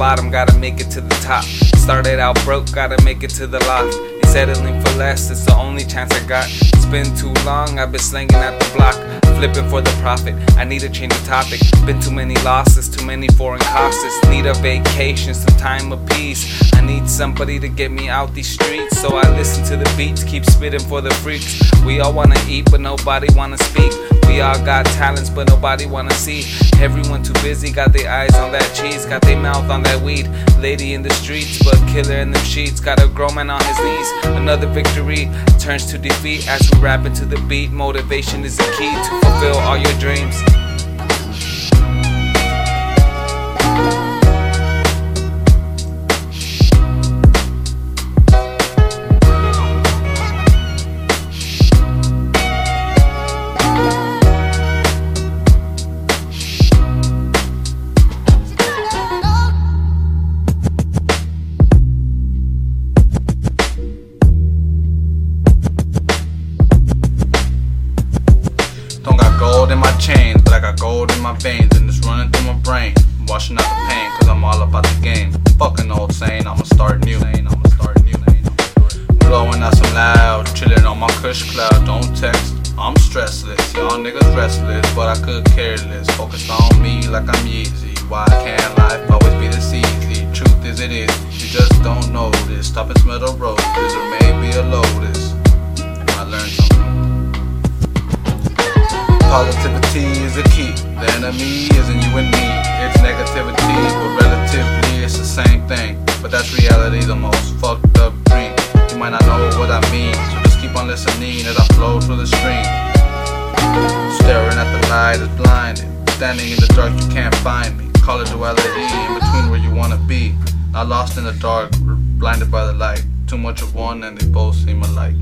bottom, gotta make it to the top. Started out broke, gotta make it to the. Ain't settling for less, it's the only chance I got. It's been too long, I've been slinging at the block. Flipping for the profit, I need to change the topic. Been too many losses, too many foreign costs. Need a vacation, some time of peace. I need somebody to get me out these streets. So I listen to the beats, keep spitting for the freaks. We all wanna eat, but nobody wanna speak. We all got talents, but nobody wanna see. Everyone too busy, got their eyes on that cheese, got their mouth on that weed. Lady in the streets, but killer in them sheets. Got a grown man on his knees. Another victory turns to defeat as we rap into the beat. Motivation is the key to fulfill all your dreams. Chains, but I got gold in my veins, and it's running through my brain. I'm washing out the pain, cause I'm all about the game. Fucking old saying, I'ma start new. I'ma start new. Blowing out some loud, chilling on my cush cloud. Don't text, I'm stressless. Y'all niggas restless, but I could care less. Focus on me like I'm Yeezy. Why can't life always be this easy? Truth is, it is. You just don't know this. Stop and smell the roses, or maybe a lotus. I learned something. Positivity is the key. The enemy isn't you and me. It's negativity, but relatively it's the same thing. But that's reality, the most fucked up dream. You might not know what I mean, so just keep on listening as I flow through the stream. Staring at the light is blinded. Standing in the dark, you can't find me. Call it duality, in between where you wanna be. Not lost in the dark, blinded by the light. Too much of one, and they both seem alike.